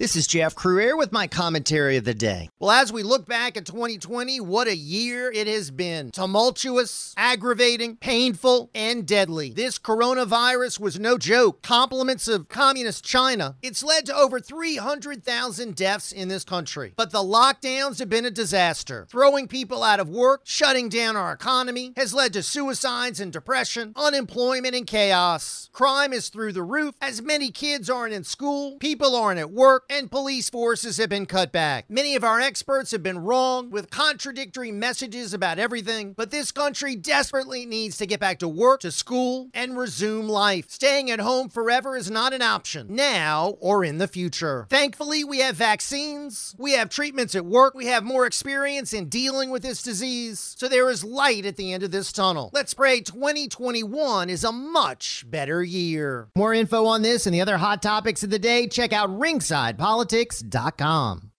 This is Jeff Crouere with my commentary of the day. Well, as we look back at 2020, what a year it has been. Tumultuous, aggravating, painful, and deadly. This coronavirus was no joke. Compliments of communist China. It's led to over 300,000 deaths in this country. But the lockdowns have been a disaster. Throwing people out of work, shutting down our economy, has led to suicides and depression, unemployment and chaos. Crime is through the roof, as many kids aren't in school, people aren't at work, and police forces have been cut back. Many of our experts have been wrong with contradictory messages about everything, but this country desperately needs to get back to work, to school, and resume life. Staying at home forever is not an option, now or in the future. Thankfully, we have vaccines, we have treatments at work, we have more experience in dealing with this disease, so there is light at the end of this tunnel. Let's pray 2021 is a much better year. More info on this and the other hot topics of the day, check out Ringside politics.com.